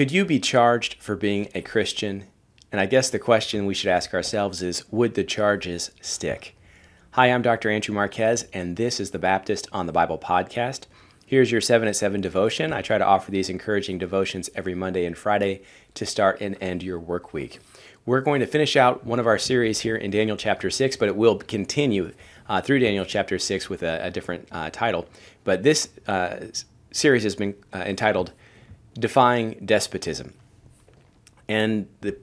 Could you be charged for being a Christian? And I guess the question we should ask ourselves is would the charges stick? Hi, I'm Dr. Andrew Marquez, and this is the Baptist on the Bible podcast. Here's your 7 at 7 devotion. I try to offer these encouraging devotions every Monday and Friday to start and end your work week. We're going to finish out one of our series here in Daniel chapter 6, but it will continue uh, through Daniel chapter 6 with a, a different uh, title. But this uh, series has been uh, entitled Defying Despotism. And the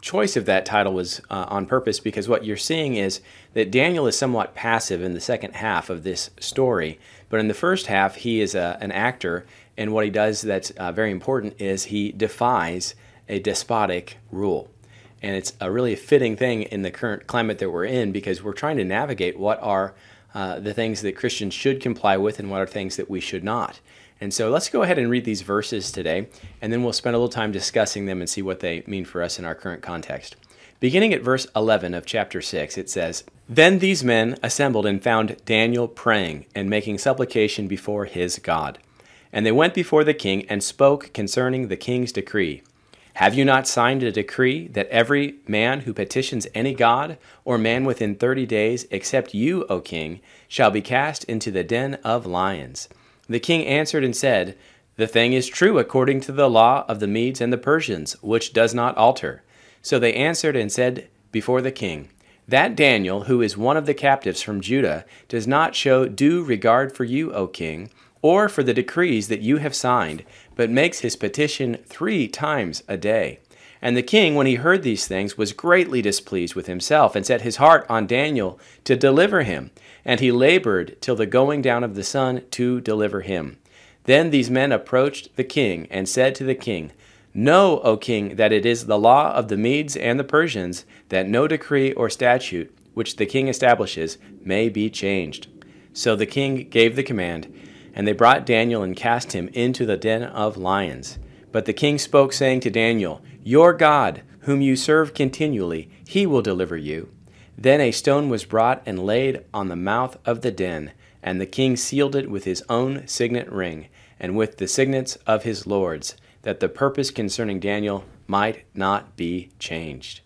choice of that title was uh, on purpose because what you're seeing is that Daniel is somewhat passive in the second half of this story, but in the first half, he is a, an actor, and what he does that's uh, very important is he defies a despotic rule. And it's a really fitting thing in the current climate that we're in because we're trying to navigate what are uh, the things that Christians should comply with and what are things that we should not. And so let's go ahead and read these verses today, and then we'll spend a little time discussing them and see what they mean for us in our current context. Beginning at verse 11 of chapter 6, it says, Then these men assembled and found Daniel praying and making supplication before his God. And they went before the king and spoke concerning the king's decree. Have you not signed a decree that every man who petitions any god or man within thirty days, except you, O king, shall be cast into the den of lions? The king answered and said, The thing is true according to the law of the Medes and the Persians, which does not alter. So they answered and said before the king, That Daniel, who is one of the captives from Judah, does not show due regard for you, O king, or for the decrees that you have signed, but makes his petition three times a day. And the king, when he heard these things, was greatly displeased with himself, and set his heart on Daniel to deliver him. And he labored till the going down of the sun to deliver him. Then these men approached the king, and said to the king, Know, O king, that it is the law of the Medes and the Persians that no decree or statute which the king establishes may be changed. So the king gave the command, and they brought Daniel and cast him into the den of lions. But the king spoke, saying to Daniel, Your God, whom you serve continually, he will deliver you. Then a stone was brought and laid on the mouth of the den, and the king sealed it with his own signet ring, and with the signets of his lords, that the purpose concerning Daniel might not be changed.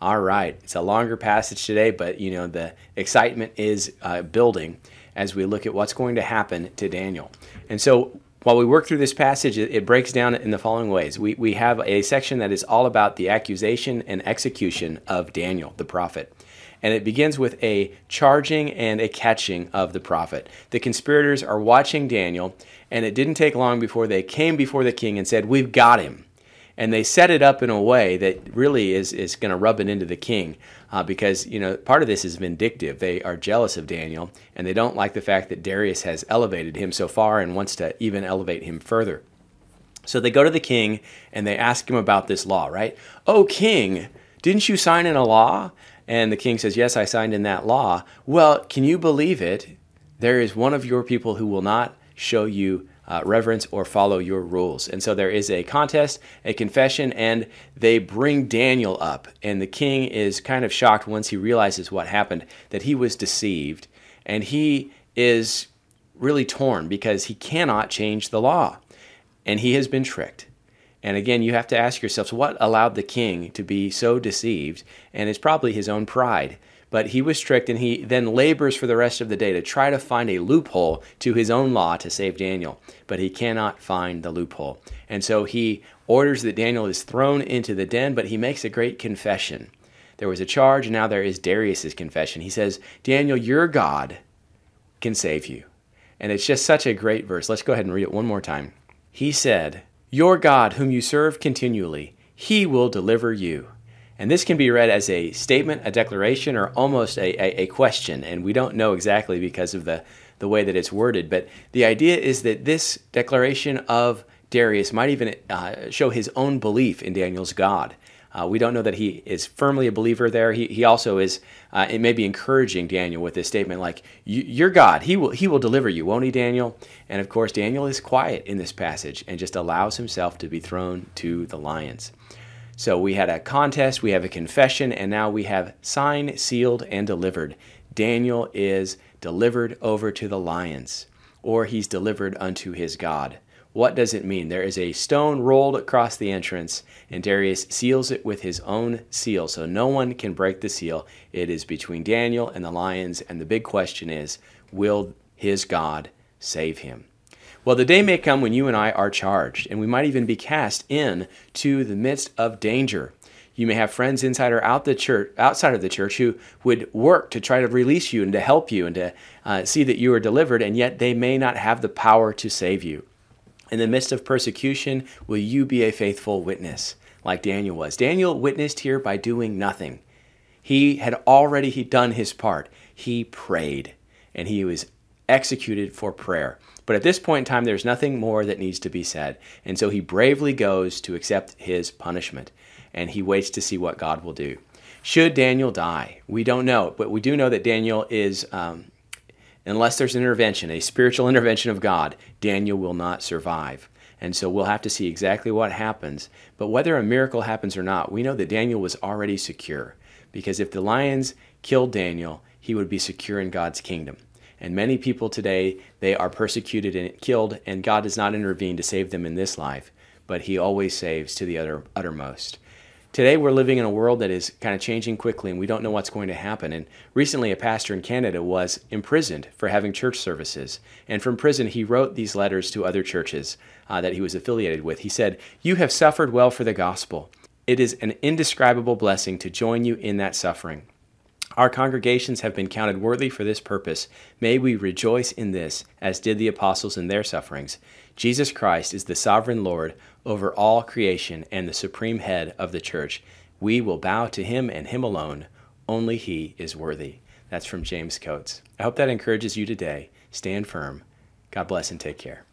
All right, it's a longer passage today, but you know the excitement is uh, building as we look at what's going to happen to Daniel. And so while we work through this passage, it, breaks down in the following ways. We, we have a section that is all about the accusation and execution of Daniel, the prophet. And it begins with a charging and a catching of the prophet. The conspirators are watching Daniel, and it didn't take long before they came before the king and said, We've got him and they set it up in a way that really is, is going to rub it into the king uh, because you know part of this is vindictive. They are jealous of daniel and they don't like the fact that darius has elevated him so far and wants to even elevate him further. So they go to the king and they ask him about this law right? Oh king didn't you sign in a law? And the king says yes i signed in that law. Well can you believe it? There is one of your people who will not show you uh, reverence or follow your rules. And so there is a contest, a confession, and they bring Daniel up. And the king is kind of shocked once he realizes what happened, that he was deceived. And he is really torn because he cannot change the law. And he has been tricked. And again, you have to ask yourselves what allowed the king to be so deceived? And it's probably his own pride. But he was tricked, and he then labors for the rest of the day to try to find a loophole to his own law to save Daniel. But he cannot find the loophole. And so he orders that Daniel is thrown into the den, but he makes a great confession. There was a charge, and now there is Darius's confession. He says, Daniel, your God can save you. And it's just such a great verse. Let's go ahead and read it one more time. He said, Your God, whom you serve continually, he will deliver you. And this can be read as a statement, a declaration, or almost a, a, a, question. And we don't know exactly because of the, the way that it's worded. But the idea is that this declaration of Darius might even uh, show his own belief in Daniel's God. Uh, we don't know that he is firmly a believer there. He, he also is, uh, it may be encouraging Daniel with this statement like, Your God, he will, he will deliver you, won't he, Daniel? And of course, Daniel is quiet in this passage and just allows himself to be thrown to the lions. So we had a contest, we have a confession, and now we have signed, sealed, and delivered. Daniel is delivered over to the lions, or he's delivered unto his God. What does it mean? There is a stone rolled across the entrance, and Darius seals it with his own seal, so no one can break the seal. It is between Daniel and the lions, and the big question is will his God save him? Well, the day may come when you and I are charged, and we might even be cast in to the midst of danger. You may have friends inside or out the church, outside of the church who would work to try to release you and to help you and to uh, see that you are delivered, and yet they may not have the power to save you. In the midst of persecution, will you be a faithful witness like Daniel was? Daniel witnessed here by doing nothing. He had already done his part. He prayed and he was executed for prayer. But at this point in time, there's nothing more that needs to be said. And so he bravely goes to accept his punishment and he waits to see what God will do. Should Daniel die? We don't know, but we do know that Daniel is um, unless there's an intervention, a spiritual intervention of God, Daniel will not survive. And so we'll have to see exactly what happens. But whether a miracle happens or not, we know that Daniel was already secure. Because if the lions killed Daniel, he would be secure in God's kingdom. And many people today, they are persecuted and killed, and God does not intervene to save them in this life, but he always saves to the utter, uttermost. Today, we're living in a world that is kind of changing quickly, and we don't know what's going to happen. And recently, a pastor in Canada was imprisoned for having church services. And from prison, he wrote these letters to other churches uh, that he was affiliated with. He said, You have suffered well for the gospel. It is an indescribable blessing to join you in that suffering. Our congregations have been counted worthy for this purpose. May we rejoice in this, as did the apostles in their sufferings. Jesus Christ is the sovereign Lord over all creation and the supreme head of the church. We will bow to him and him alone. Only he is worthy. That's from James Coates. I hope that encourages you today. Stand firm. God bless and take care.